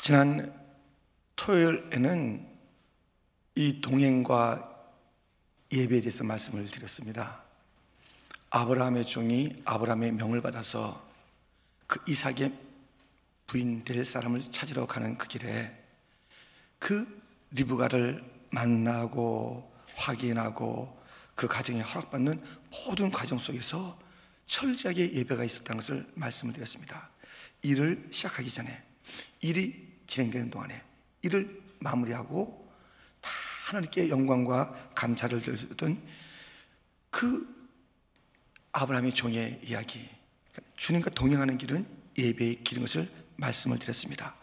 지난 토요일에는 이 동행과 예배에 대해서 말씀을 드렸습니다. 아브라함의 종이 아브라함의 명을 받아서 그 이삭의 부인 될 사람을 찾으러 가는 그 길에 그 리브가를 만나고 확인하고 그 가정에 허락받는 모든 과정 속에서 철저하게 예배가 있었다는 것을 말씀을 드렸습니다. 일을 시작하기 전에 일이 진행되는 동안에 이를 마무리하고 다 하나님께 영광과 감사를 드렸던 그 아브라함의 종의 이야기 주님과 동행하는 길은 예배의 길인 것을 말씀을 드렸습니다.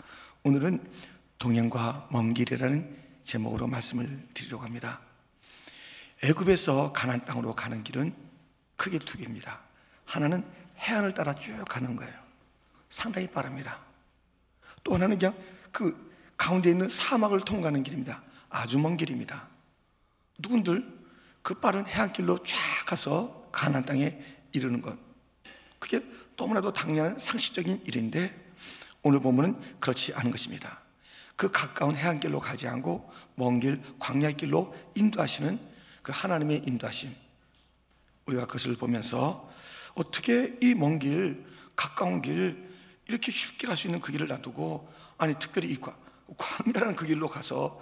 오늘은 동행과 먼 길이라는 제목으로 말씀을 드리려고 합니다. 애굽에서 가난 땅으로 가는 길은 크게 두 개입니다. 하나는 해안을 따라 쭉 가는 거예요. 상당히 빠릅니다. 또 하나는 그냥 그 가운데 있는 사막을 통과하는 길입니다. 아주 먼 길입니다. 누군들 그 빠른 해안길로 쫙 가서 가나안 땅에 이르는 것. 그게 너무나도 당연한 상식적인 일인데 오늘 보면은 그렇지 않은 것입니다. 그 가까운 해안길로 가지 않고 먼 길, 광야 길로 인도하시는 그 하나님의 인도하심. 우리가 그것을 보면서 어떻게 이 먼 길, 가까운 길, 이렇게 쉽게 갈 수 있는 그 길을 놔두고 아니 특별히 이 광야라는 그 길로 가서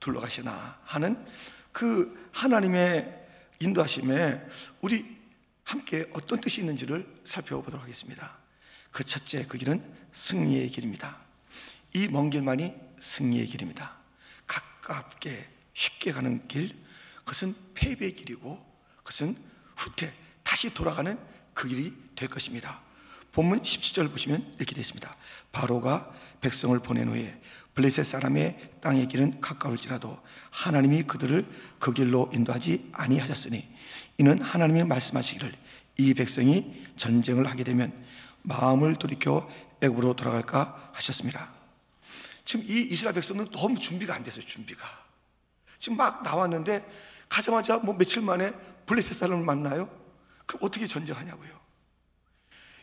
둘러가시나 하는 그 하나님의 인도하심에 우리 함께 어떤 뜻이 있는지를 살펴보도록 하겠습니다. 그 첫째 그 길은 승리의 길입니다. 이 먼 길만이 승리의 길입니다. 가깝게 쉽게 가는 길, 그것은 패배의 길이고 그것은 후퇴, 다시 돌아가는 그 길이 될 것입니다. 본문 17절 보시면 이렇게 되어 있습니다. 바로가 백성을 보낸 후에 블레셋 사람의 땅의 길은 가까울지라도 하나님이 그들을 그 길로 인도하지 아니하셨으니 이는 하나님이 말씀하시기를 이 백성이 전쟁을 하게 되면 마음을 돌이켜 애굽으로 돌아갈까 하셨습니다. 지금 이 이스라엘 백성은 너무 준비가 안 됐어요. 준비가 지금 막 나왔는데 가자마자 뭐 며칠 만에 블레셋 사람을 만나요. 그럼 어떻게 전쟁하냐고요.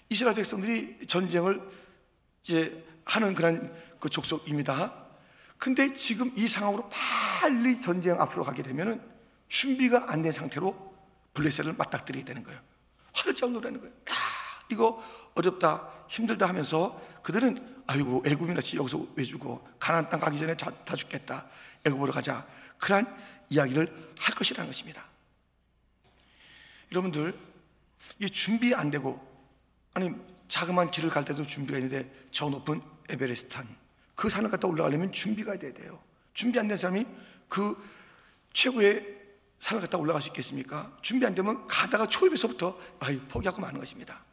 이스라엘 백성들이 전쟁을 이제 하는 그런 그 족속입니다. 근데 지금 이 상황으로 빨리 전쟁 앞으로 가게 되면은 준비가 안 된 상태로 블레셋을 맞닥뜨리게 되는 거예요. 화들짝 놀라는 거예요. 야, 이거 어렵다, 힘들다 하면서 그들은 아이고 애굽이나 여기서 왜 주고 가나안 땅 가기 전에 다, 다 죽겠다. 애굽으로 가자. 그러한 이야기를 할 것이라는 것입니다. 여러분들 이 준비 안 되고 아니 자그마한 길을 갈 때도 준비가 있는데 저 높은 에베레스트 산그 산을 갖다 올라가려면 준비가 돼야 돼요. 준비 안 된 사람이 그 최고의 산을 갖다 올라갈 수 있겠습니까? 준비 안 되면 가다가 초입에서부터 아유 포기하고 마는 것입니다.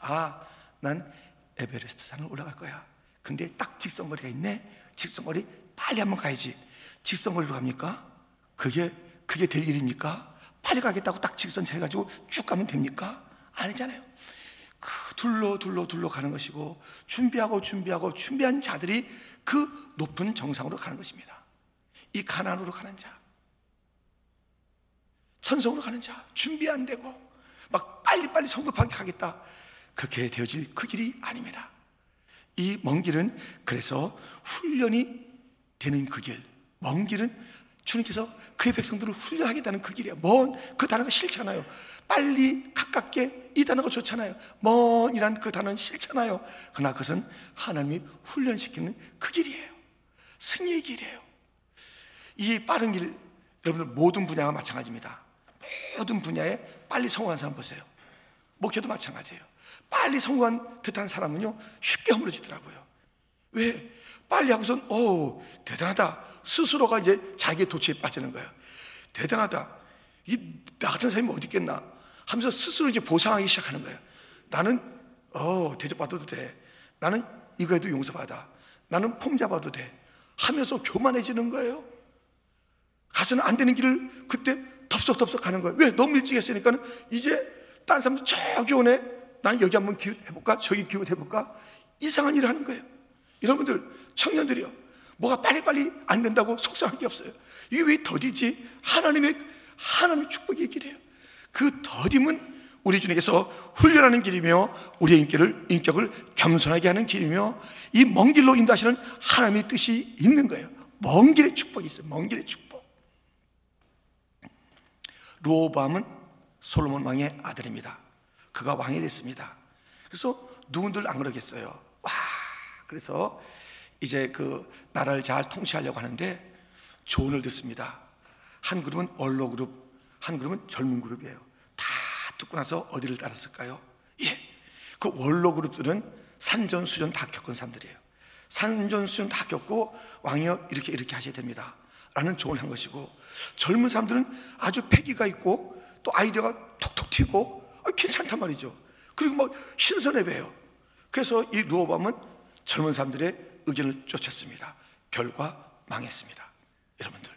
아, 난 에베레스트 산을 올라갈 거야. 근데 딱 직선거리가 있네. 직선거리 빨리 한번 가야지. 직선거리로 갑니까? 그게 그게 될 일입니까? 빨리 가겠다고 딱 직선 해가지고 쭉 가면 됩니까? 아니잖아요. 그 둘러 둘러 둘러 가는 것이고 준비하고 준비하고 준비한 자들이 그 높은 정상으로 가는 것입니다. 이 가난으로 가는 자, 천성으로 가는 자, 준비 안 되고 막 빨리빨리 성급하게 가겠다. 그렇게 되어질 그 길이 아닙니다. 이 먼 길은 그래서 훈련이 되는 그 길, 먼 길은 주님께서 그의 백성들을 훈련하겠다는 그 길이에요. 먼, 그 단어가 싫잖아요. 빨리, 가깝게, 이 단어가 좋잖아요. 먼이란 그 단어는 싫잖아요. 그러나 그것은 하나님이 훈련시키는 그 길이에요. 승리의 길이에요. 이 빠른 길, 여러분들 모든 분야가 마찬가지입니다. 모든 분야에 빨리 성공한 사람 보세요. 목회도 마찬가지예요. 빨리 성공한 듯한 사람은요, 쉽게 허물어지더라고요. 왜? 빨리 하고선, 오, 대단하다. 스스로가 이제 자기의 도취에 빠지는 거예요. 대단하다. 이, 나 같은 사람이 어디 있겠나. 하면서 스스로 이제 보상하기 시작하는 거예요. 나는, 어, 대접받아도 돼. 나는 이거 해도 용서받아. 나는 폼 잡아도 돼. 하면서 교만해지는 거예요. 가서는 안 되는 길을 그때 덥석덥석 가는 거예요. 왜? 너무 일찍 했으니까 는 이제 다른 사람들 저기 오네. 난 여기 한번 기웃해볼까? 저기 기웃해볼까? 이상한 일을 하는 거예요. 여러분들, 청년들이요. 뭐가 빨리빨리 안 된다고 속상한 게 없어요. 이게 왜 더디지? 하나님의, 하나님의 축복이 있기래요. 그 더딤은 우리 주님께서 훈련하는 길이며 우리의 인격을, 인격을 겸손하게 하는 길이며 이 먼 길로 인도하시는 하나님의 뜻이 있는 거예요. 먼 길의 축복이 있어요. 먼 길의 축복. 로밤은 솔로몬 왕의 아들입니다. 그가 왕이 됐습니다. 그래서 누군들 안 그러겠어요. 와, 그래서 이제 그 나라를 잘 통치하려고 하는데 조언을 듣습니다. 한 그룹은 원로 그룹, 한 그룹은 젊은 그룹이에요. 다 듣고 나서 어디를 따랐을까요? 예, 그 원로 그룹들은 산전수전 다 겪은 사람들이에요. 산전수전 다 겪고 왕이여 이렇게 이렇게 하셔야 됩니다. 라는 조언을 한 것이고 젊은 사람들은 아주 패기가 있고 또 아이디어가 톡톡 튀고 아, 괜찮단 말이죠. 그리고 막 신선해 배요. 그래서 이 루어밤은 젊은 사람들의 의견을 쫓았습니다. 결과 망했습니다. 여러분들.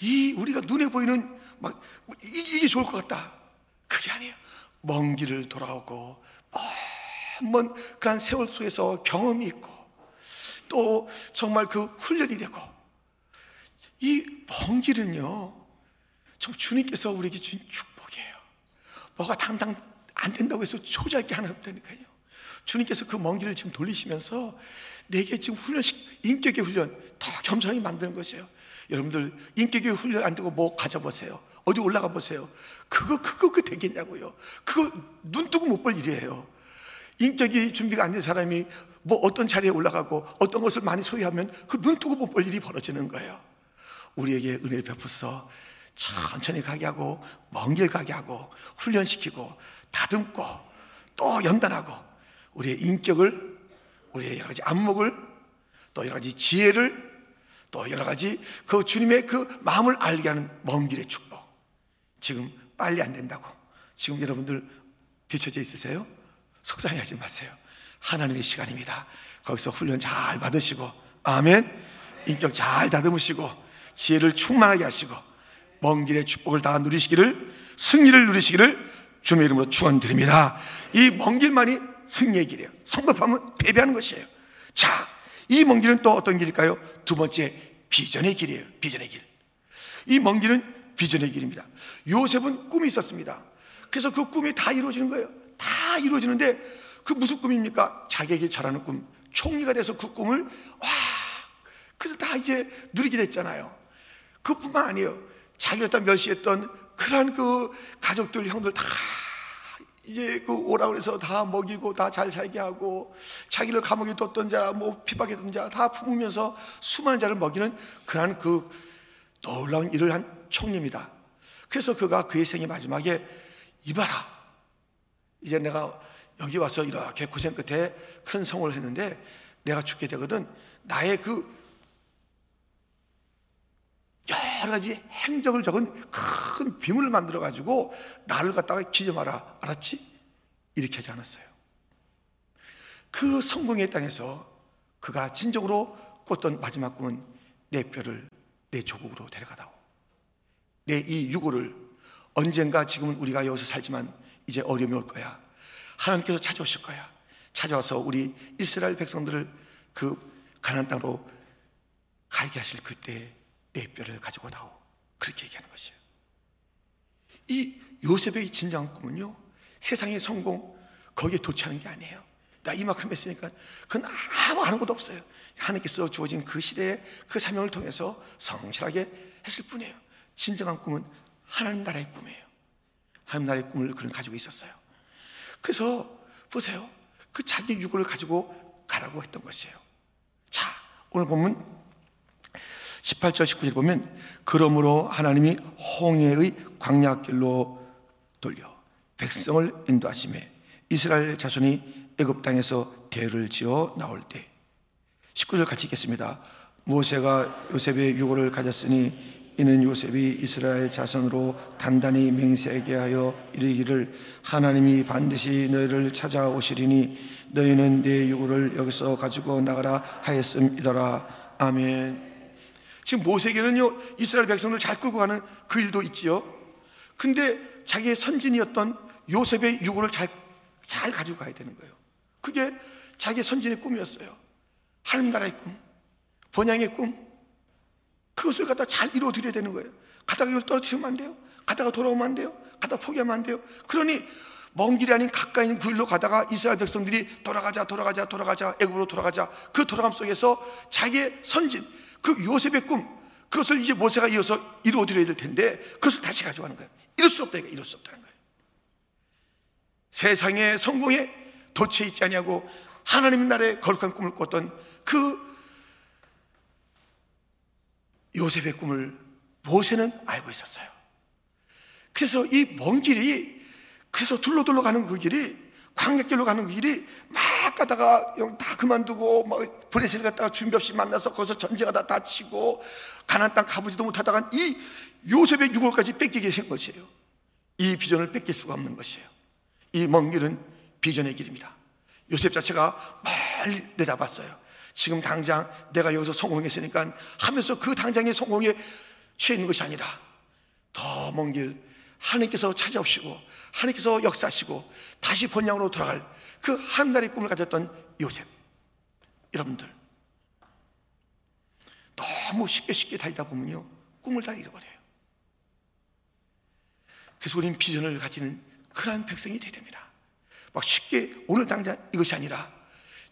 이 우리가 눈에 보이는 막 이게 좋을 것 같다. 그게 아니에요. 먼 길을 돌아오고 먼 그한 세월 속에서 경험이 있고 또 정말 그 훈련이 되고 이 먼 길은요. 정 주님께서 우리에게 준 축복이에요. 뭐가 당당 안 된다고 해서 초조할 게 하나 없다니까요. 주님께서 그 먼 길을 지금 돌리시면서 내게 지금 훈련식 인격의 훈련 더 겸손하게 만드는 것이에요. 여러분들 인격의 훈련 안 되고 뭐 가져보세요. 어디 올라가 보세요. 그거 그거 그 되겠냐고요. 그거 눈 뜨고 못 볼 일이에요. 인격이 준비가 안 된 사람이 뭐 어떤 자리에 올라가고 어떤 것을 많이 소유하면 그 눈 뜨고 못 볼 일이 벌어지는 거예요. 우리에게 은혜를 베풀어 천천히 가게 하고 먼 길 가게 하고 훈련시키고 다듬고 또 연단하고 우리의 인격을 우리의 여러 가지 안목을 또 여러 가지 지혜를 또 여러 가지 그 주님의 그 마음을 알게 하는 먼 길의 축복. 지금 빨리 안 된다고. 지금 여러분들 뒤처져 있으세요? 속상해 하지 마세요. 하나님의 시간입니다. 거기서 훈련 잘 받으시고, 아멘. 인격 잘 다듬으시고, 지혜를 충만하게 하시고, 먼 길의 축복을 다 누리시기를, 승리를 누리시기를 주님의 이름으로 축원드립니다. 이 먼 길만이 승리의 길이에요. 성급하면 패배하는 것이에요. 자, 이 먼 길은 또 어떤 길일까요? 두 번째, 비전의 길이에요. 비전의 길. 이 먼 길은 비전의 길입니다. 요셉은 꿈이 있었습니다. 그래서 그 꿈이 다 이루어지는 거예요. 다 이루어지는데 그 무슨 꿈입니까? 자기에게 잘하는 꿈. 총리가 돼서 그 꿈을 와 그래서 다 이제 누리게 됐잖아요. 그뿐만 아니에요. 자기가 딱 멸시했던 그러한 그 가족들 형들 다 이제 그 오라 그래서 다 먹이고 다 잘 살게 하고 자기를 감옥에 뒀던 자, 뭐 핍박했던 자 다 품으면서 수많은 자를 먹이는 그러한 그 놀라운 일을 한 총리입니다. 그래서 그가 그의 생의 마지막에 이봐라. 이제 내가 여기 와서 이렇게 고생 끝에 큰 성을 했는데 내가 죽게 되거든. 나의 그 여러 가지 행적을 적은 큰 비문을 만들어 가지고 나를 갖다가 기념하라. 알았지? 이렇게 하지 않았어요. 그 성공의 땅에서 그가 진정으로 꿨던 마지막 꿈은 내 뼈를 내 조국으로 데려가다오. 내 이 유고를 언젠가 지금은 우리가 여기서 살지만 이제 어려움이 올 거야. 하나님께서 찾아오실 거야. 찾아와서 우리 이스라엘 백성들을 그 가나안 땅으로 가게 하실 그때 내 뼈를 가지고 나오. 그렇게 얘기하는 것이에요. 이 요셉의 진정한 꿈은요, 세상의 성공, 거기에 도취하는 게 아니에요. 나 이만큼 했으니까 그건 아무 하는 것도 없어요. 하나님께서 주어진 그 시대의 그 사명을 통해서 성실하게 했을 뿐이에요. 진정한 꿈은 하나님 나라의 꿈이에요. 하나님 나라의 꿈을 그는 가지고 있었어요. 그래서 보세요. 그 자기 유고를 가지고 가라고 했던 것이에요. 자, 오늘 보면 18절 19절 보면 그러므로 하나님이 홍해의 광야길로 돌려 백성을 인도하심에 이스라엘 자손이 애굽 땅에서 대를 지어 나올 때 19절 같이 읽겠습니다. 모세가 요셉의 유고를 가졌으니 이는 요셉이 이스라엘 자손으로 단단히 맹세하게 하여 이르기를 하나님이 반드시 너희를 찾아오시리니 너희는 내 유고를 여기서 가지고 나가라 하였음이더라. 아멘. 지금 모세에게는요, 이스라엘 백성을 잘 끌고 가는 그 일도 있지요. 근데 자기의 선진이었던 요셉의 유고를 잘, 잘 가지고 가야 되는 거예요. 그게 자기의 선진의 꿈이었어요. 하나님 나라의 꿈, 번양의 꿈. 그것을 갖다 잘 이루어 드려야 되는 거예요. 가다가 이걸 떨어뜨리면 안 돼요. 가다가 돌아오면 안 돼요. 가다 포기하면 안 돼요. 그러니 먼 길이 아닌 가까이 있는 그 길로 가다가 이스라엘 백성들이 돌아가자 돌아가자 돌아가자 애굽으로 돌아가자 그 돌아감 속에서 자기의 선진 그 요셉의 꿈 그것을 이제 모세가 이어서 이루어드려야 될 텐데 그것을 다시 가져가는 거예요. 이럴 수 없다 이럴 수 없다는 거예요. 세상의 성공에 도체 있지 아니하고 하나님 나라의 거룩한 꿈을 꿨던 그 요셉의 꿈을 모세는 알고 있었어요. 그래서 이 먼 길이 그래서 둘러둘러 가는 그 길이 광역길로 가는 그 길이 막 가다가 다 그만두고 막 브레셀 갔다가 준비 없이 만나서 거기서 전쟁가 다 다치고 가난 땅 가보지도 못하다가 이 요셉의 유골까지 뺏기게 된 것이에요. 이 비전을 뺏길 수가 없는 것이에요. 이 먼 길은 비전의 길입니다. 요셉 자체가 멀리 내다봤어요. 지금 당장 내가 여기서 성공했으니까 하면서 그 당장의 성공에 취해 있는 것이 아니라 더 먼 길 하나님께서 찾아오시고 하나님께서 역사하시고 다시 본향으로 돌아갈 그한 달의 꿈을 가졌던 요셉. 여러분들 너무 쉽게 쉽게 다니다 보면요 꿈을 다 잃어버려요. 그래서 우리는 비전을 가지는 그러한 백성이 되야 됩니다. 막 쉽게 오늘 당장 이것이 아니라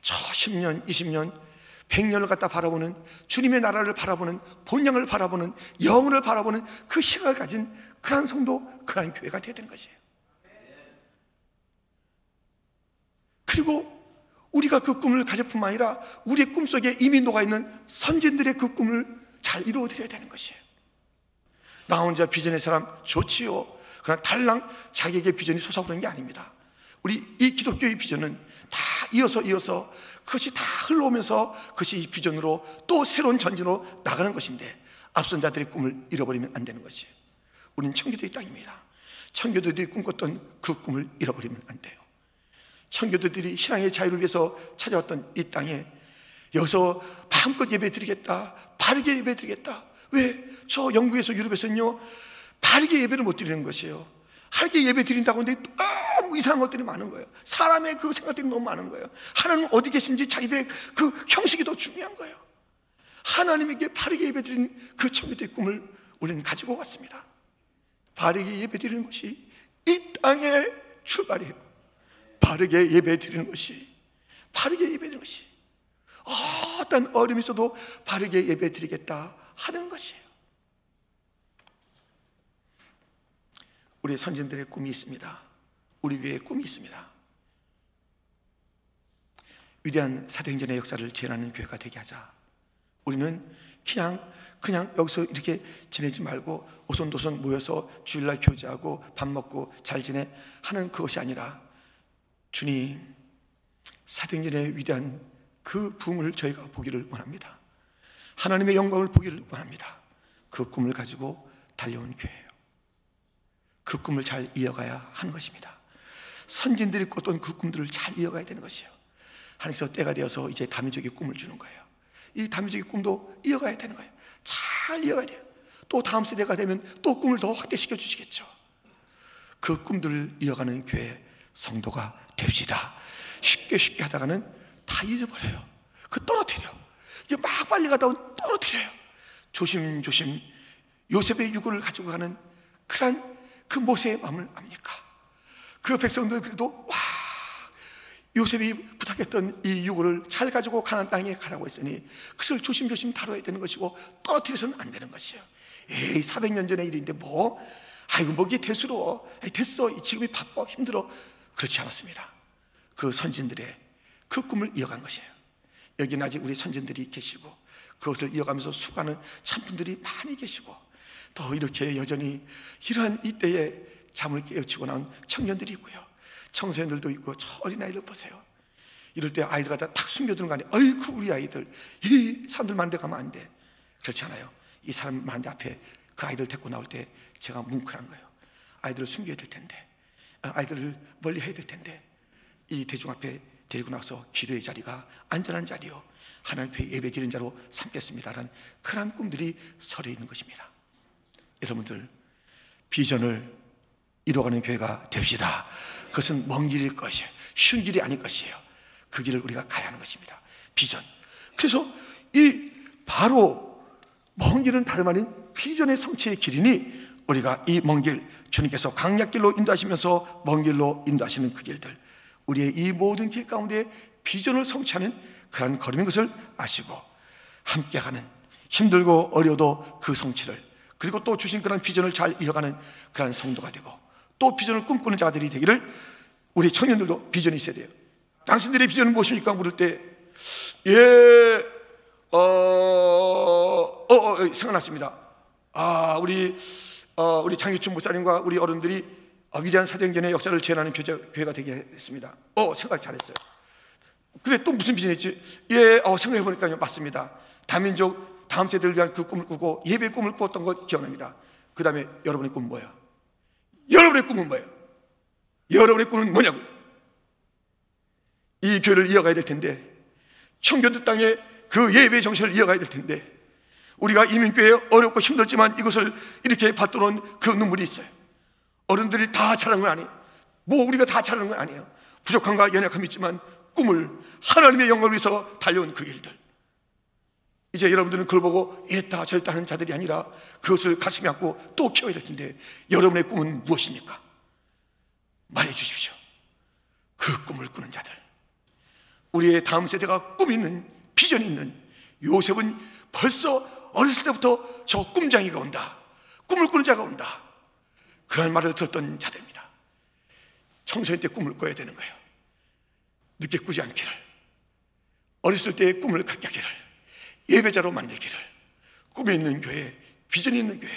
저 10년, 20년, 100년을 갖다 바라보는 주님의 나라를 바라보는 본향을 바라보는 영혼을 바라보는 그 시각을 가진 그러한 성도, 그러한 교회가 되야 되는 것이에요 그리고 우리가 그 꿈을 가질 뿐만 아니라 우리의 꿈속에 이미 녹아있는 선진들의 그 꿈을 잘 이루어드려야 되는 것이에요. 나 혼자 비전의 사람 좋지요. 그러나 달랑 자기에게 비전이 솟아오르는 게 아닙니다. 우리 이 기독교의 비전은 다 이어서 이어서 그것이 다 흘러오면서 그것이 이 비전으로 또 새로운 전진으로 나가는 것인데 앞선 자들의 꿈을 잃어버리면 안 되는 것이에요. 우리는 청교도의 땅입니다. 청교도들이 꿈꿨던 그 꿈을 잃어버리면 안 돼요 청교도들이 신앙의 자유를 위해서 찾아왔던 이 땅에 여기서 마음껏 예배 드리겠다 바르게 예배 드리겠다. 왜? 저 영국에서 유럽에서는요 바르게 예배를 못 드리는 것이에요. 바르게 예배 드린다고 하는데 너무 이상한 것들이 많은 거예요. 사람의 그 생각들이 너무 많은 거예요. 하나님 어디 계신지 자기들의 그 형식이 더 중요한 거예요. 하나님에게 바르게 예배 드리는 그 청교도의 꿈을 우리는 가지고 왔습니다. 바르게 예배 드리는 것이 이 땅의 출발이에요 바르게 예배 드리는 것이 바르게 예배 드리는 것이 어떤 어려움이 있어도 바르게 예배 드리겠다 하는 것이에요. 우리 선진들의 꿈이 있습니다. 우리 교회의 꿈이 있습니다. 위대한 사도행전의 역사를 재현하는 교회가 되게 하자. 우리는 그냥 그냥 여기서 이렇게 지내지 말고 오손도손 모여서 주일날 교제하고 밥 먹고 잘 지내 하는 그것이 아니라 주님 사도행전의 위대한 그 부흥을 저희가 보기를 원합니다. 하나님의 영광을 보기를 원합니다. 그 꿈을 가지고 달려온 교회예요. 그 꿈을 잘 이어가야 하는 것입니다. 선진들이 꿨던 그 꿈들을 잘 이어가야 되는 것이에요. 하나님께서 때가 되어서 이제 다민족의 꿈을 주는 거예요. 이 다민족의 꿈도 이어가야 되는 거예요. 잘 이어가야 돼요. 또 다음 세대가 되면 또 꿈을 더 확대시켜 주시겠죠. 그 꿈들을 이어가는 교회 성도가 됩시다. 쉽게 쉽게 하다가는 다 잊어버려요. 그 떨어뜨려. 이게 막 빨리 가다 보면 떨어뜨려요. 조심조심 요셉의 유고를 가지고 가는 그런 그 모세의 마음을 압니까? 그 백성들 그래도 와 요셉이 부탁했던 이 유고를 잘 가지고 가난 땅에 가라고 했으니 그것을 조심조심 다뤄야 되는 것이고 떨어뜨려서는 안 되는 것이에요. 에이 400년 전의 일인데 뭐 아이고 뭐게 대수로 됐어 지금이 바빠 힘들어 그렇지 않았습니다. 그 선진들의 그 꿈을 이어간 것이에요. 여기는 아직 우리 선진들이 계시고 그것을 이어가면서 수고하는 참분들이 많이 계시고 또 이렇게 여전히 이러한 이때에 잠을 깨우치고 나온 청년들이 있고요. 청소년들도 있고 저 어린아이들 보세요. 이럴 때 아이들 갖다 탁 숨겨두는 거 아니에요. 어이구 우리 아이들 이 사람들 만데 가면 안 돼. 그렇지 않아요. 이 사람 만데 앞에 그 아이들 데리고 나올 때 제가 뭉클한 거예요. 아이들을 숨겨야 될 텐데 아이들을 멀리 해야 될 텐데. 이 대중 앞에 데리고 나서 기도의 자리가 안전한 자리요. 하나님 앞에 예배 드리는 자로 삼겠습니다라는 그러한 꿈들이 서려 있는 것입니다. 여러분들 비전을 이루어가는 교회가 됩시다. 그것은 먼 길일 것이에요. 쉬운 길이 아닐 것이에요. 그 길을 우리가 가야 하는 것입니다. 비전. 그래서 이 바로 먼 길은 다름 아닌 비전의 성취의 길이니 우리가 이 먼 길 주님께서 강약길로 인도하시면서 먼 길로 인도하시는 그 길들 우리의 이 모든 길 가운데 비전을 성취하는 그러한 걸음인 것을 아시고 함께하는 힘들고 어려도 그 성취를 그리고 또 주신 그런 비전을 잘 이어가는 그러한 성도가 되고 또 비전을 꿈꾸는 자들이 되기를 우리 청년들도 비전이 있어야 돼요. 당신들의 비전은 무엇입니까? 물을 때, 예, 어, 어, 어 생각났습니다. 아, 우리, 어, 우리 장유춘 목사님과 우리 어른들이 위대한 사도행전의 역사를 재현하는 교회가 되게 했습니다. 어, 생각 잘했어요. 그래, 또 무슨 비전이 있지? 예, 어, 생각해보니까요. 맞습니다. 다민족, 다음 세대를 위한 그 꿈을 꾸고 예배 꿈을 꾸었던 것 기억납니다. 그 다음에 여러분의 꿈은 뭐예요? 여러분의 꿈은 뭐예요? 여러분의 꿈은 뭐냐고? 이 교회를 이어가야 될 텐데, 청교도 땅에 그 예배 정신을 이어가야 될 텐데, 우리가 이민교회 어렵고 힘들지만 이것을 이렇게 받들어온 그 눈물이 있어요. 어른들이 다 잘하는 건 아니에요. 뭐 우리가 다 잘하는 건 아니에요. 부족함과 연약함이 있지만 꿈을 하나님의 영광을 위해서 달려온 그 일들. 이제 여러분들은 그걸 보고 이랬다 저랬다 하는 자들이 아니라 그것을 가슴에 안고 또 키워야 될 텐데 여러분의 꿈은 무엇입니까? 말해 주십시오. 그 꿈을 꾸는 자들. 우리의 다음 세대가 꿈 있는 비전이 있는 요셉은 벌써 어렸을 때부터 저 꿈장이가 온다. 꿈을 꾸는 자가 온다. 그런 말을 들었던 자들입니다. 청소년 때 꿈을 꿔야 되는 거예요. 늦게 꾸지 않기를. 어렸을 때의 꿈을 갖게 하기를. 예배자로 만들기를. 꿈이 있는 교회, 비전이 있는 교회.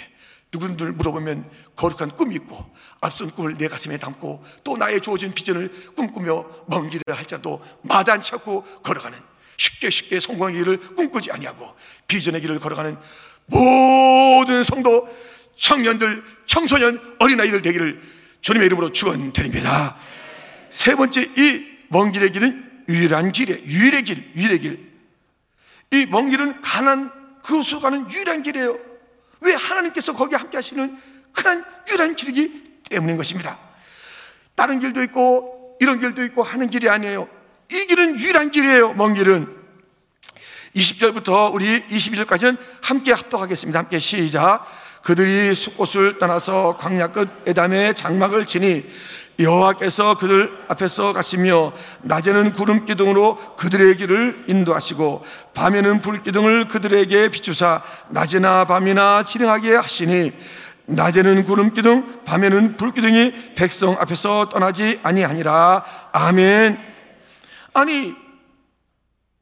누군들 물어보면 거룩한 꿈이 있고 앞선 꿈을 내 가슴에 담고 또 나의 주어진 비전을 꿈꾸며 먼 길을 할지라도 마다치 않고 걸어가는 쉽게 쉽게 성공의 길을 꿈꾸지 아니하고 비전의 길을 걸어가는 모든 성도 청년들 청소년 어린아이들 되기를 주님의 이름으로 축원드립니다. 세 번째 이 먼 길의 길은 유일한 길이에요. 유일의 길, 유일의 길. 이 먼 길은 가난 그곳으로 가는 유일한 길이에요. 왜 하나님께서 거기 함께 하시는 큰 유일한 길이기 때문인 것입니다. 다른 길도 있고 이런 길도 있고 하는 길이 아니에요. 이 길은 유일한 길이에요. 먼 길은 20절부터 우리 22절까지는 함께 합독하겠습니다. 함께 시작. 그들이 숲곳을 떠나서 광야 끝 에담의 장막을 지니 여호와께서 그들 앞에서 가시며 낮에는 구름 기둥으로 그들의 길을 인도하시고 밤에는 불 기둥을 그들에게 비추사 낮이나 밤이나 진행하게 하시니 낮에는 구름 기둥 밤에는 불 기둥이 백성 앞에서 떠나지 아니하니라 아멘 아니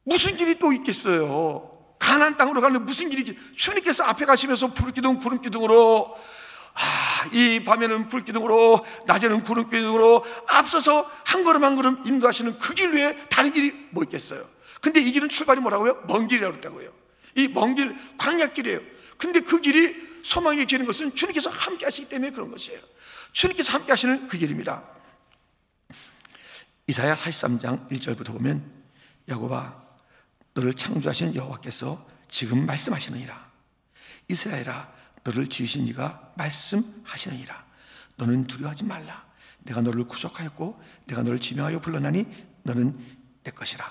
무슨 길이 또 있겠어요 가난 땅으로 가는 무슨 길이지? 주님께서 앞에 가시면서 불기둥 구름기둥으로 아, 이 밤에는 불기둥으로 낮에는 구름기둥으로 앞서서 한 걸음 한 걸음 인도하시는 그 길 외에 다른 길이 뭐 있겠어요? 근데 이 길은 출발이 뭐라고요? 먼 길이라고 했다고요. 이 먼 길, 광약길이에요. 근데 그 길이 소망의 길인 것은 주님께서 함께 하시기 때문에 그런 것이에요. 주님께서 함께 하시는 그 길입니다. 이사야 43장 1절부터 보면 야고바 너를 창조하신 여호와께서 지금 말씀하시느니라. 이스라엘아 너를 지으신 이가 말씀하시느니라. 너는 두려워하지 말라. 내가 너를 구속하였고 내가 너를 지명하여 불러나니 너는 내 것이라.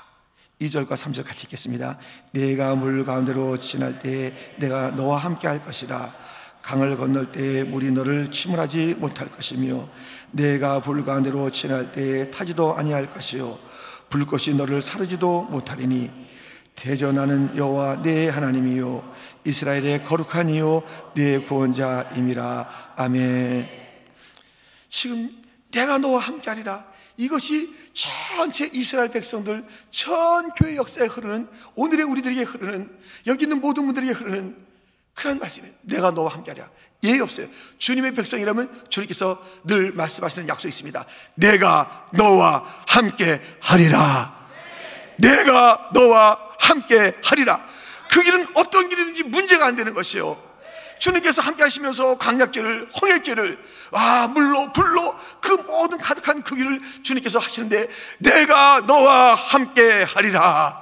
2절과 3절 같이 읽겠습니다. 내가 물 가운데로 지날 때 내가 너와 함께 할 것이라 강을 건널 때 물이 너를 침몰하지 못할 것이며 내가 불 가운데로 지날 때 타지도 아니할 것이요 불꽃이 너를 사르지도 못하리니 대전하는 여호와 내 하나님이요 이스라엘의 거룩한 이요 내 구원자임이라 아멘. 지금 내가 너와 함께하리라. 이것이 전체 이스라엘 백성들 전 교회 역사에 흐르는 오늘의 우리들에게 흐르는 여기 있는 모든 분들에게 흐르는 그런 말씀이에요. 내가 너와 함께하리라. 예의 없어요. 주님의 백성이라면 주님께서 늘 말씀하시는 약속이 있습니다. 내가 너와 함께하리라. 내가 너와 함께 하리라. 그 길은 어떤 길이든지 문제가 안 되는 것이요. 주님께서 함께 하시면서 광약길을, 홍해길을, 아, 물로, 불로 그 모든 가득한 그 길을 주님께서 하시는데 내가 너와 함께 하리라.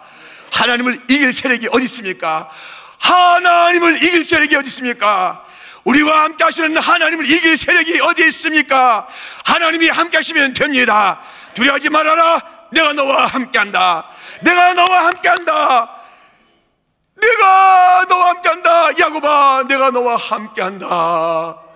하나님을 이길 세력이 어디 있습니까? 하나님을 이길 세력이 어디 있습니까? 우리와 함께 하시는 하나님을 이길 세력이 어디 있습니까? 하나님이 함께 하시면 됩니다. 두려워하지 말아라. 내가 너와 함께 한다. 내가 너와 함께 한다. 내가 너와 함께 한다. 야고바, 내가 너와 함께 한다.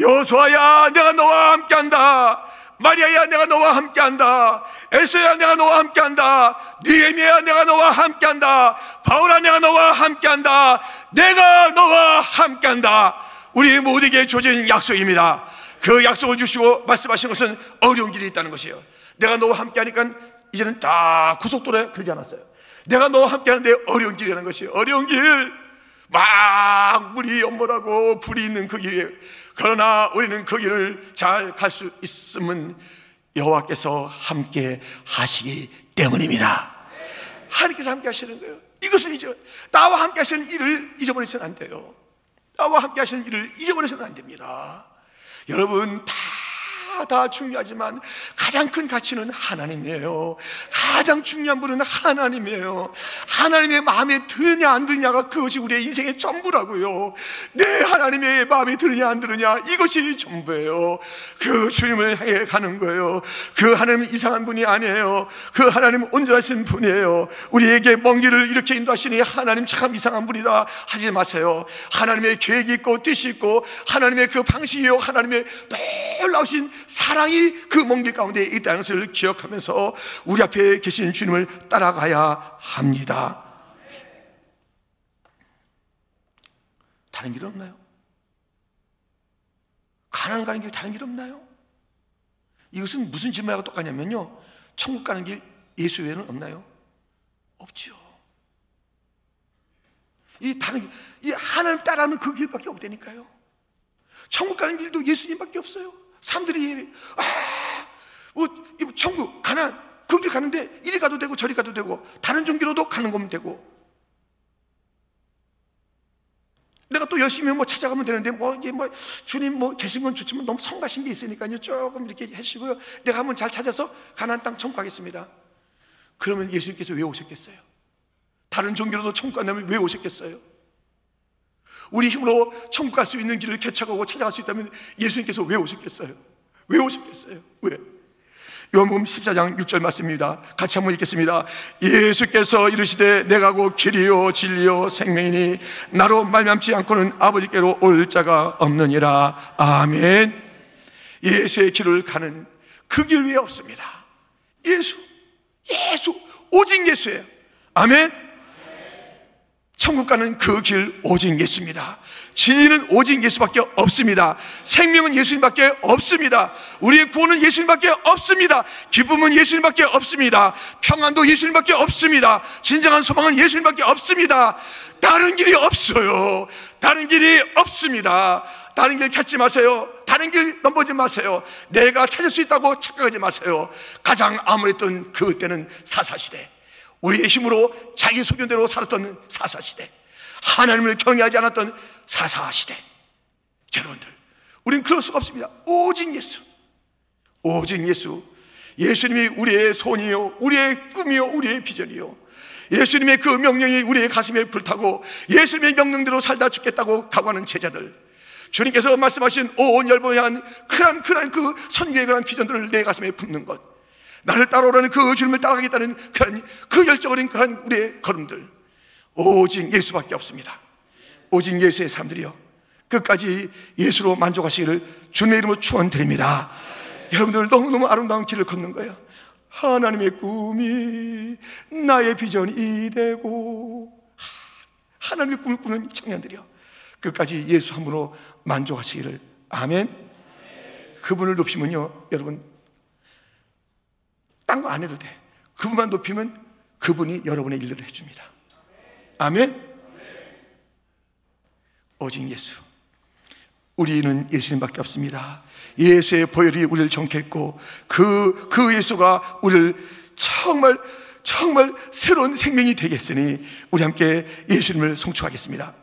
여수아야 내가 너와 함께 한다 마리아야 내가 너와 함께 한다 에스야 내가 너와 함께한다. 니에미야 내가 너와 함께한다. 바울아 내가 너와 함께한다. 내가 너와 함께한다. 우리 모두에게 주어진 약속입니다. 그 약속을 주시고 말씀하신 것은 어려운 길이 있다는 것이에요. 내가 너와 함께하니까 이제는 다 고속도로에 그러지 않았어요. 내가 너와 함께하는데 어려운 길이라는 것이에요. 어려운 길 막 물이 연몰하고 불이 있는 그 길에 그러나 우리는 그 길을 잘 갈 수 있음은 여호와께서 함께 하시기 때문입니다. 하나님께서 함께 하시는 거예요. 이것을 잊어 나와 함께 하시는 일을 잊어버리서는 안 돼요. 나와 함께 하시는 일을 잊어버려서는 안 됩니다. 여러분 다 다 중요하지만 가장 큰 가치는 하나님이에요. 가장 중요한 분은 하나님이에요. 하나님의 마음에 드느냐 안 드느냐가 그것이 우리의 인생의 전부라고요. 내 하나님의 마음에 드느냐 안 드느냐 이것이 전부예요. 그 주님을 향해 가는 거예요. 그 하나님은 이상한 분이 아니에요. 그 하나님은 온전하신 분이에요. 우리에게 먼 길을 이렇게 인도하시니 하나님 참 이상한 분이다 하지 마세요. 하나님의 계획이 있고 뜻이 있고 하나님의 그 방식이요 하나님의 놀라우신 사랑이 그 먼 길 가운데 있다는 것을 기억하면서 우리 앞에 계신 주님을 따라가야 합니다. 다른 길 없나요? 가난 가는 길 다른 길 없나요? 이것은 무슨 질문하고 똑같냐면요. 천국 가는 길 예수 외에는 없나요? 없죠. 이 다른 길, 이 하나님 따라하는 그 길밖에 없다니까요. 천국 가는 길도 예수님밖에 없어요. 사람들이 아, 뭐, 천국 가나 거기 가는데 이리 가도 되고 저리 가도 되고 다른 종교로도 가는 거면 되고 내가 또 열심히 뭐 찾아가면 되는데 뭐 이게 뭐 주님 뭐건 좋지만 너무 성가신 게 있으니까요 조금 이렇게 하시고요 내가 한번 잘 찾아서 가나안 땅 천국 가겠습니다 그러면 예수님께서 왜 오셨겠어요? 다른 종교로도 천국 간다면 왜 오셨겠어요? 우리 힘으로 천국 갈 수 있는 길을 개척하고 찾아갈 수 있다면 예수님께서 왜 오셨겠어요? 왜 오셨겠어요? 왜? 요한복음 14장 6절 말씀입니다. 같이 한번 읽겠습니다. 예수께서 이르시되 내가 곧 길이요 진리요 생명이니 나로 말미암지 않고는 아버지께로 올 자가 없느니라. 아멘. 예수의 길을 가는 그 길 위에 없습니다. 예수, 예수, 오직 예수예요. 아멘. 천국 가는 그 길 오직 예수입니다. 진리는 오직 예수밖에 없습니다. 생명은 예수님밖에 없습니다. 우리의 구원은 예수님밖에 없습니다. 기쁨은 예수님밖에 없습니다. 평안도 예수님밖에 없습니다. 진정한 소망은 예수님밖에 없습니다. 다른 길이 없어요. 다른 길이 없습니다. 다른 길 찾지 마세요. 다른 길 넘보지 마세요. 내가 찾을 수 있다고 착각하지 마세요. 가장 암울했던 그때는 사사시대. 우리의 힘으로 자기 소견대로 살았던 사사시대. 하나님을 경외하지 않았던 사사시대. 여러분들 우린 그럴 수가 없습니다. 오직 예수. 오직 예수. 예수님이 우리의 손이요 우리의 꿈이요 우리의 비전이요. 예수님의 그 명령이 우리의 가슴에 불타고 예수님의 명령대로 살다 죽겠다고 각오하는 제자들. 주님께서 말씀하신 온 열번에 한 큰한 큰한 그 선교의 그런 비전들을 내 가슴에 품는 것 나를 따라오라는 그 주님을 따라가겠다는 그런 그 열정 어린 그런 우리의 걸음들. 오직 예수밖에 없습니다. 오직 예수의 사람들이요. 끝까지 예수로 만족하시기를 주님의 이름으로 축원드립니다. 여러분들 너무너무 아름다운 길을 걷는 거예요. 하나님의 꿈이 나의 비전이 되고 하나님의 꿈을 꾸는 청년들이요. 끝까지 예수 한 분으로 만족하시기를. 아멘. 그분을 높이면요 여러분 딴 거 안 해도 돼. 그분만 높이면 그분이 여러분의 일들을 해줍니다. 아멘? 오직 예수. 우리는 예수님밖에 없습니다. 예수의 보혈이 우리를 정했고 그, 그 예수가 우리를 정말 정말 새로운 생명이 되겠으니 우리 함께 예수님을 송축하겠습니다.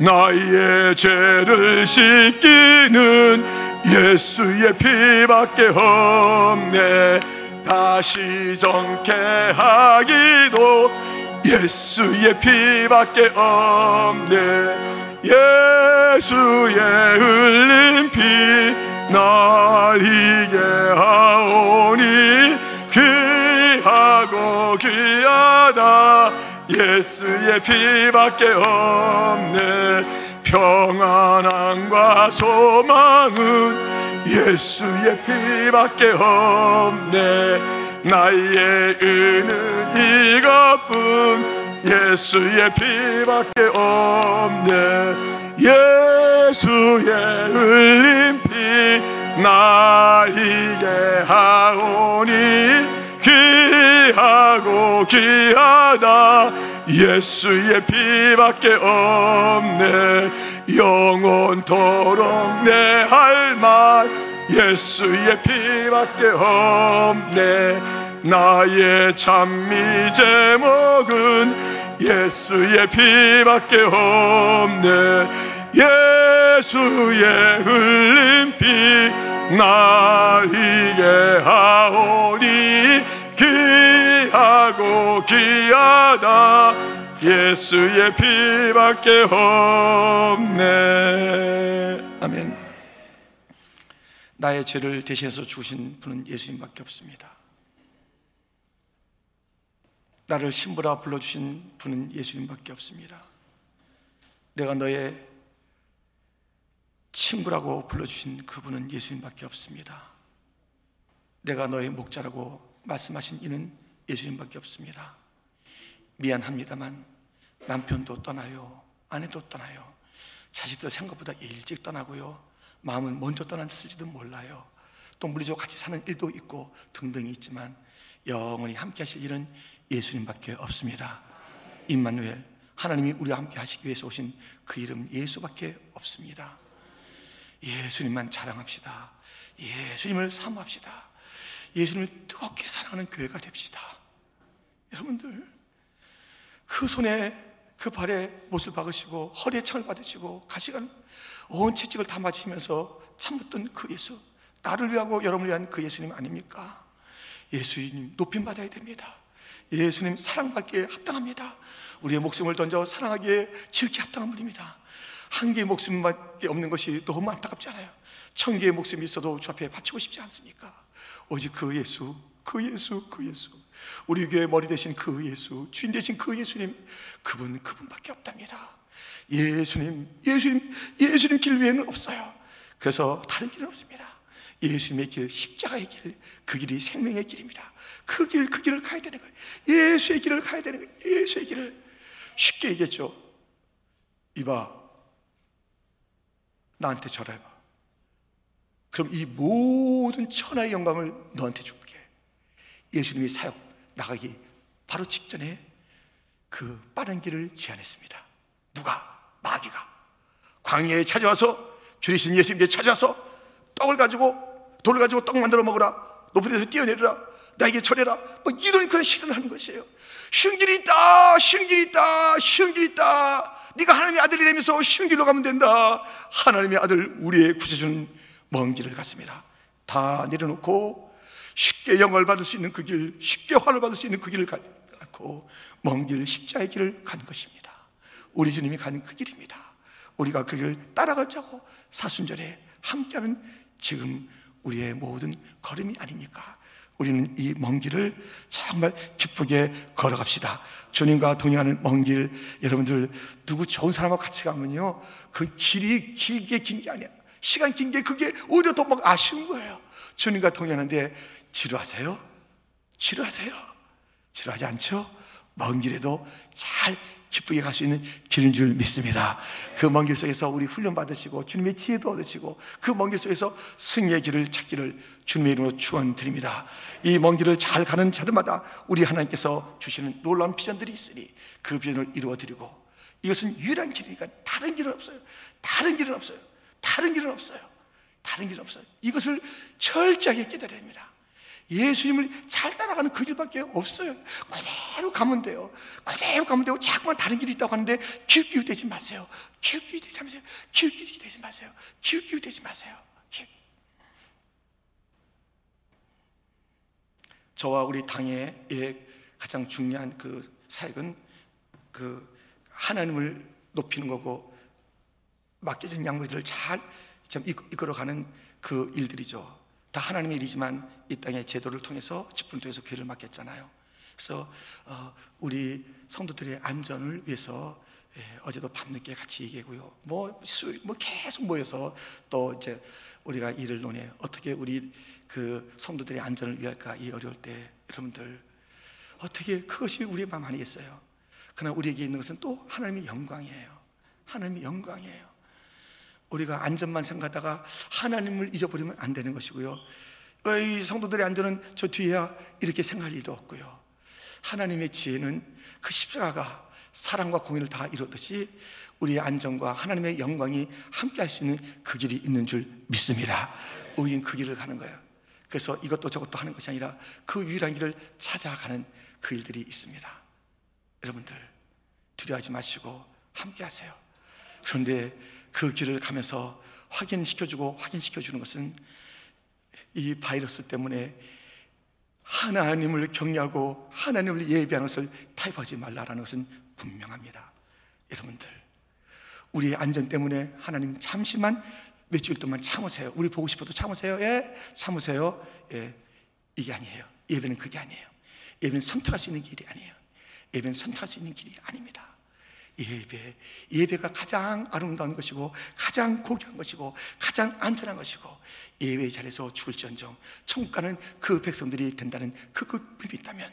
나의 죄를 씻기는 예수의 피밖에 없네. 다시 정케 하기도 예수의 피밖에 없네. 예수의 흘린 피 나이게 하오니 귀하고 귀하다. 예수의 피밖에 없네 평안함과 소망은 예수의 피밖에 없네. 나의 은은 이것뿐 예수의 피밖에 없네. 예수의 흘린 피 나에게 하오니 귀하고 귀하다 예수의 피밖에 없네. 영원토록 내 할 말 예수의 피밖에 없네. 나의 찬미 제목은 예수의 피밖에 없네. 예수의 흘린 피 나에게 하오니 귀하고 귀하다 예수의 피밖에 없네 아멘. 나의 죄를 대신해서 주신 분은 예수님밖에 없습니다. 나를 신부라 불러주신 분은 예수님밖에 없습니다. 내가 너의 친구라고 불러주신 그분은 예수님밖에 없습니다. 내가 너의 목자라고 말씀하신 이는 예수님밖에 없습니다. 미안합니다만 남편도 떠나요. 아내도 떠나요. 자식도 생각보다 일찍 떠나고요. 마음은 먼저 떠났을지도 몰라요. 또 물리적으로 같이 사는 일도 있고 등등이 있지만 영원히 함께 하실 일은 예수님밖에 없습니다. 임마누엘 하나님이 우리와 함께 하시기 위해서 오신 그 이름 예수밖에 없습니다. 예수님만 자랑합시다. 예수님을 사모합시다. 예수님을 뜨겁게 사랑하는 교회가 됩시다. 여러분들 그 손에 그 발에 못을 박으시고 허리에 창을 받으시고 가시간 온 채찍을 다 맞으면서 참았던 그 예수 나를 위하고 여러분을 위한 그 예수님 아닙니까? 예수님 높임 받아야 됩니다. 예수님 사랑받기에 합당합니다. 우리의 목숨을 던져 사랑하기에 지극히 합당한 분입니다. 한 개의 목숨밖에 없는 것이 너무 안타깝지 않아요? 천 개의 목숨이 있어도 주 앞에 바치고 싶지 않습니까? 오직 그 예수, 그 예수, 그 예수. 우리 교회 머리 대신 그 예수, 주인 대신 그 예수님, 그분, 그분밖에 없답니다. 예수님, 예수님, 예수님 길 외에는 없어요. 그래서 다른 길은 없습니다. 예수님의 길, 십자가의 길, 그 길이 생명의 길입니다. 그 길, 그 길을 가야 되는 거예요. 예수의 길을 가야 되는 거예요. 예수의 길을. 쉽게 얘기했죠. 이봐, 나한테 절해봐. 그럼 이 모든 천하의 영광을 너한테 줄게. 예수님이 사역 나가기 바로 직전에 그 빠른 길을 제안했습니다. 누가? 마귀가. 광야에 찾아와서 주리신 예수님께 찾아와서 떡을 가지고 돌을 가지고 떡 만들어 먹으라. 높은 데서 뛰어내리라. 나에게 절해라. 뭐 이런 그런 실현을 하는 것이에요. 쉬운 길이 있다. 쉬운 길이 있다. 쉬운 길이 있다. 네가 하나님의 아들이라면서 쉬운 길로 가면 된다. 하나님의 아들 우리의 구세주는 먼 길을 갔습니다. 다 내려놓고 쉽게 영을 받을 수 있는 그 길, 쉽게 환을 받을 수 있는 그 길을 갖고 먼 길, 십자의 길을 간 것입니다. 우리 주님이 가는 그 길입니다. 우리가 그 길을 따라가자고 사순절에 함께하는 지금 우리의 모든 걸음이 아닙니까? 우리는 이 먼 길을 정말 기쁘게 걸어갑시다. 주님과 동행하는 먼 길, 여러분들 누구 좋은 사람하고 같이 가면요, 그 길이 길게 긴 게 아니야. 시간 긴 게 그게 오히려 더 막 아쉬운 거예요. 주님과 동행하는데 지루하세요? 지루하세요? 지루하지 않죠? 먼 길에도 잘 기쁘게 갈 수 있는 길인 줄 믿습니다. 그 먼 길 속에서 우리 훈련 받으시고 주님의 지혜도 얻으시고 그 먼 길 속에서 승리의 길을 찾기를 주님의 이름으로 축원드립니다. 이 먼 길을 잘 가는 자들마다 우리 하나님께서 주시는 놀라운 비전들이 있으니 그 비전을 이루어 드리고 이것은 유일한 길이니까 다른 길은 없어요. 다른 길은 없어요. 다른 길은 없어요. 다른 길은 없어요. 이것을 철저하게 깨달아야 됩니다. 예수님을 잘 따라가는 그 길밖에 없어요. 그대로 가면 돼요. 그대로 가면 되고 자꾸만 다른 길이 있다고 하는데 기웃기웃 되지 마세요. 기웃기웃 되지 마세요. 기웃기웃 되지 마세요. 기웃기웃 되지 마세요. 기웃. 저와 우리 당의 가장 중요한 그 사역은 그 하나님을 높이는 거고 맡겨진 양무리들을 잘 이끌어가는 그 일들이죠. 다 하나님의 일이지만 이 땅의 제도를 통해서 직분을 통해서 교회를 맡겼잖아요. 그래서 어, 우리 성도들의 안전을 위해서 예, 어제도 밤늦게 같이 얘기하고요. 뭐, 수, 뭐 계속 모여서 또 이제 우리가 일을 논해 어떻게 우리 그 성도들의 안전을 위할까 이 어려울 때 여러분들 어떻게 그것이 우리의 마음 아니겠어요? 그러나 우리에게 있는 것은 또 하나님의 영광이에요. 하나님의 영광이에요. 우리가 안전만 생각하다가 하나님을 잊어버리면 안 되는 것이고요. 이 성도들의 안전은 저 뒤에야 이렇게 생각할 일도 없고요. 하나님의 지혜는 그 십자가가 사랑과 공의를 다 이루듯이 우리의 안전과 하나님의 영광이 함께 할 수 있는 그 길이 있는 줄 믿습니다. 우리는 그 길을 가는 거예요. 그래서 이것도 저것도 하는 것이 아니라 그 유일한 길을 찾아가는 그 일들이 있습니다. 여러분들 두려워하지 마시고 함께 하세요. 그런데 그 길을 가면서 확인시켜주고 확인시켜주는 것은 이 바이러스 때문에 하나님을 경외하고 하나님을 예배하는 것을 타협하지 말라라는 것은 분명합니다. 여러분들, 우리의 안전 때문에 하나님 잠시만 며칠 동안 참으세요. 우리 보고 싶어도 참으세요. 예, 참으세요. 예, 이게 아니에요. 예배는 그게 아니에요. 예배는 선택할 수 있는 길이 아니에요. 예배는 선택할 수 있는 길이 아닙니다. 예배, 예배가 가장 아름다운 것이고 가장 고귀한 것이고 가장 안전한 것이고 예배 자리에서 죽을지언정 천국 가는 그 백성들이 된다는 그 급이 있다면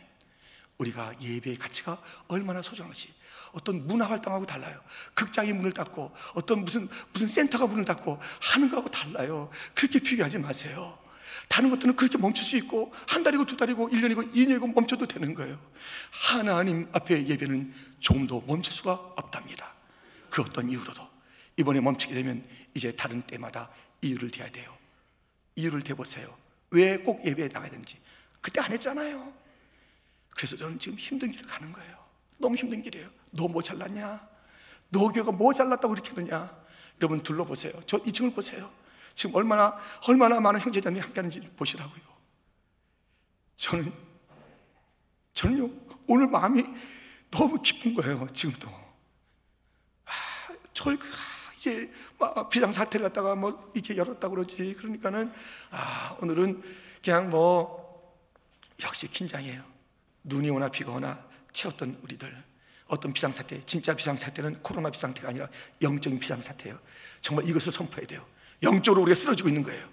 우리가 예배의 가치가 얼마나 소중한 것이 어떤 문화 활동하고 달라요. 극장이 문을 닫고 어떤 무슨 무슨 센터가 문을 닫고 하는 거하고 달라요. 그렇게 비교하지 마세요. 다른 것들은 그렇게 멈출 수 있고 한 달이고 두 달이고 1년이고 2년이고 멈춰도 되는 거예요. 하나님 앞에 예배는 조금도 멈출 수가 없답니다. 그 어떤 이유로도 이번에 멈추게 되면 이제 다른 때마다 이유를 대야 돼요. 이유를 대보세요. 왜 꼭 예배에 나가야 되는지. 그때 안 했잖아요. 그래서 저는 지금 힘든 길을 가는 거예요. 너무 힘든 길이에요. 너 뭐 잘났냐? 너 교회가 뭐 잘났다고 이렇게 하느냐? 여러분 둘러보세요. 저 2층을 보세요. 지금 얼마나 얼마나 많은 형제자매이 함께 하는지 보시라고요. 저는 저는요 오늘 마음이 너무 기쁜 거예요. 지금도 아, 저 아, 이제 비상 사태를 갖다가 뭐 이렇게 열었다 그러지. 그러니까는 아 오늘은 그냥 뭐 역시 긴장해요. 눈이 오나 비가 오나 채웠던 우리들. 어떤 비상사태, 진짜 비상사태는 코로나 비상사태가 아니라 영적인 비상사태예요. 정말 이것을 선포해야 돼요. 영적으로 우리가 쓰러지고 있는 거예요.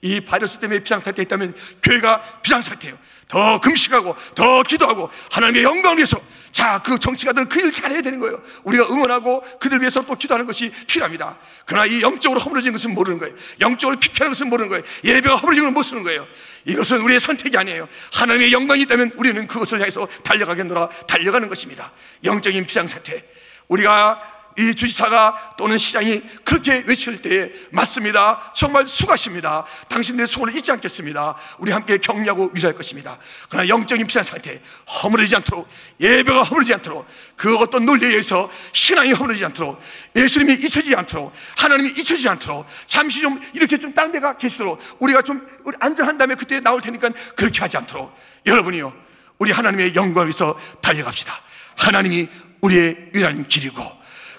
이 바이러스 때문에 비상사태 있다면 교회가 비상사태예요. 더 금식하고 더 기도하고 하나님의 영광을 위해서 자, 그 정치가들은 그 일을 잘해야 되는 거예요. 우리가 응원하고 그들 위해서 또 기도하는 것이 필요합니다. 그러나 이 영적으로 허물어진 것은 모르는 거예요. 영적으로 피폐한 것은 모르는 거예요. 예배가 허물어진 것은 못 쓰는 거예요. 이것은 우리의 선택이 아니에요. 하나님의 영광이 있다면 우리는 그것을 향해서 달려가겠노라 달려가는 것입니다. 영적인 비상사태. 우리가 이 주지사가 또는 시장이 그렇게 외칠 때에 맞습니다. 정말 수고하십니다. 당신들의 수고를 잊지 않겠습니다. 우리 함께 격려하고 위로할 것입니다. 그러나 영적인 피한 상태 허물어지지 않도록 예배가 허물어지지 않도록 그 어떤 논리에 의해서 신앙이 허물어지지 않도록 예수님이 잊혀지지 않도록 하나님이 잊혀지지 않도록 잠시 좀 이렇게 좀 다른 데가 계시도록 우리가 좀 안전한 다음에 그때 나올 테니까 그렇게 하지 않도록 여러분이요 우리 하나님의 영광을 위해서 달려갑시다. 하나님이 우리의 유일한 길이고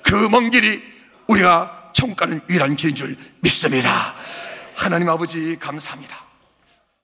그 먼 길이 우리가 천국 가는 유일한 길인 줄 믿습니다. 하나님 아버지 감사합니다.